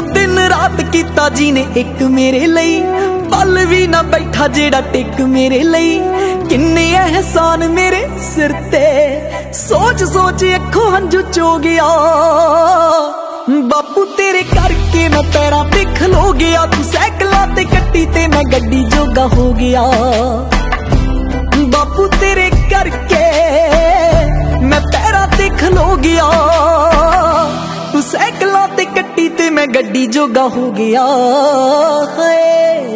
ਉਹ ਦਿਨ ਰਾਤ ਕੀਤਾ ਜੀ ਨੇ ਇੱਕ ਮੇਰੇ ਲਈ। ਪਲ ਵੀ ਨਾ ਬੈਠਾ ਜਿਹੜਾ ਟਿਕ ਮੇਰੇ ਲਈ। ਕਿੰਨੇ ਅਹਿਸਾਨ ਮੇਰੇ ਸਿਰ ਤੇ। ਸੋਚ ਸੋਚ ਅੱਖੋਂ ਹੰਝੂ ਚੋ ਗਿਆ। ਬਾਪੂ ਤੇਰੇ ਕਰਕੇ ਮੈਂ ਪੈਰਾਂ ਤੇ ਖਲੋ ਗਿਆ। ਤੂੰ ਸਾਈਕਲਾਂ ਤੇ ਕੱਟੀ ਤੇ ਮੈਂ ਗੱਡੀ ਜੋਗਾ ਹੋ ਗਿਆ। ਬਾਪੂ ਤੇਰੇ ਕਰਕੇ ਮੈਂ ਪੈਰਾਂ ਤੇ ਖਲੋ ਗਿਆ। ਤੂੰ ਸਾਈਕਲਾਂ ਤੇ ਕੱਟੀ ਤੇ ਮੈਂ ਗੱਡੀ ਜੋਗਾ ਹੋ ਗਿਆ ਹੈ